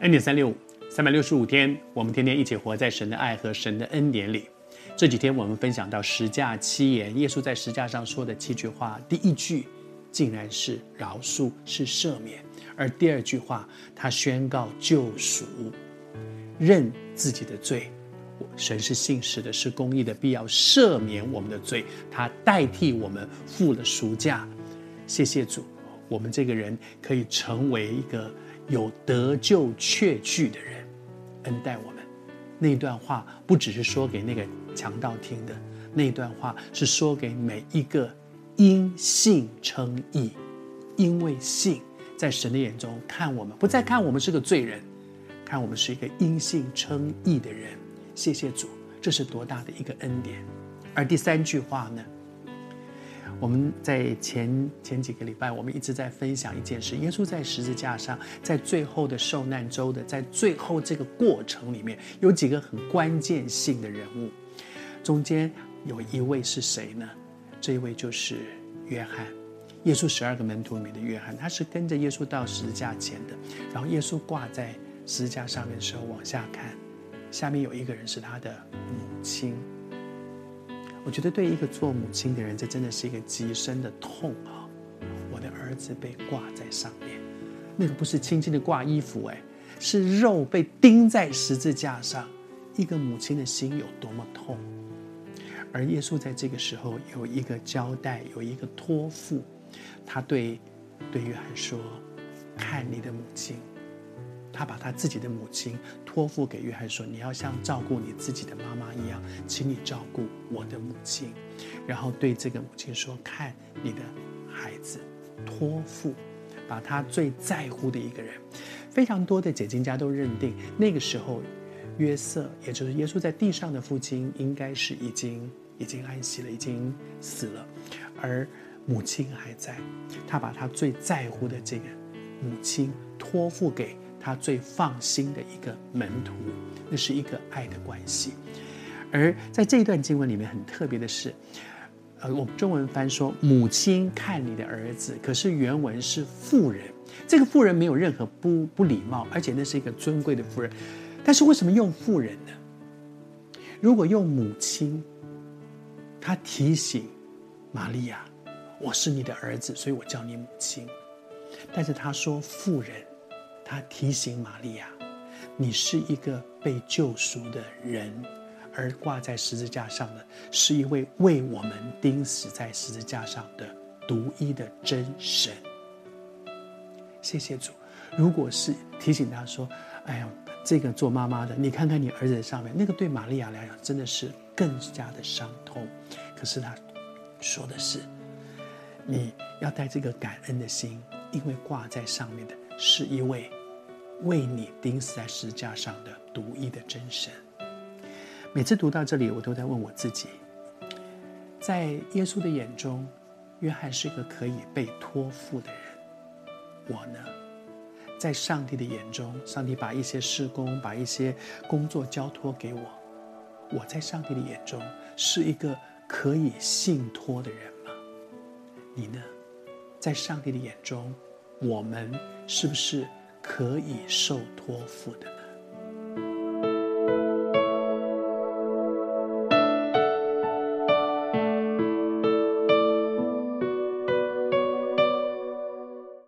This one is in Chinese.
恩典三六五，三百六十五天，我们天天一起活在神的爱和神的恩典里。这几天我们分享到十架七言，耶稣在十架上说的七句话，第一句竟然是饶恕，是赦免；而第二句话，他宣告救赎，认自己的罪。神是信实的，是公义的，必要赦免我们的罪。他代替我们付了赎价。谢谢主，我们这个人可以成为一个有得救确据的人，恩待我们。那段话不只是说给那个强盗听的，那段话是说给每一个因信称义，因为信，在神的眼中看我们，不再看我们是个罪人，看我们是一个因信称义的人。谢谢主，这是多大的一个恩典！而第三句话呢？我们在前前几个礼拜，我们一直在分享一件事：耶稣在十字架上，在最后的受难周的，在最后这个过程里面，有几个很关键性的人物。中间有一位是谁呢？这一位就是约翰，耶稣十二个门徒里面的约翰，他是跟着耶稣到十字架前的。然后耶稣挂在十字架上面的时候，往下看。下面有一个人是他的母亲，我觉得对一个做母亲的人，这真的是一个极深的痛啊！我的儿子被挂在上面，那个不是轻轻的挂衣服，哎，是肉被钉在十字架上。一个母亲的心有多么痛？而耶稣在这个时候有一个交代，有一个托付，他对对约翰说：“看你的母亲。”他把他自己的母亲托付给约翰说：“你要像照顾你自己的妈妈一样，请你照顾我的母亲。”然后对这个母亲说：“看你的孩子，托付，把他最在乎的一个人。”非常多的解经家都认定，那个时候约瑟，也就是耶稣在地上的父亲，应该是已经已经安息了，已经死了，而母亲还在。他把他最在乎的这个母亲托付给。他最放心的一个门徒，那是一个爱的关系。而在这一段经文里面，很特别的是，呃，我们中文翻说“母亲看你的儿子”，可是原文是妇人。这个妇人没有任何不不礼貌，而且那是一个尊贵的妇人。但是为什么用妇人呢？如果用母亲，他提醒玛利亚：“我是你的儿子，所以我叫你母亲。”但是他说妇人。他提醒玛利亚：“你是一个被救赎的人，而挂在十字架上的是一位为我们钉死在十字架上的独一的真神。”谢谢主。如果是提醒他说：“哎呀，这个做妈妈的，你看看你儿子上面那个，对玛利亚来讲真的是更加的伤痛。”可是他说的是：“你要带这个感恩的心，因为挂在上面的。”是一位为你钉死在十字架上的独一的真神。每次读到这里，我都在问我自己：在耶稣的眼中，约翰是一个可以被托付的人。我呢，在上帝的眼中，上帝把一些事工、把一些工作交托给我。我在上帝的眼中是一个可以信托的人吗？你呢？在上帝的眼中，我们是不是可以受托付的？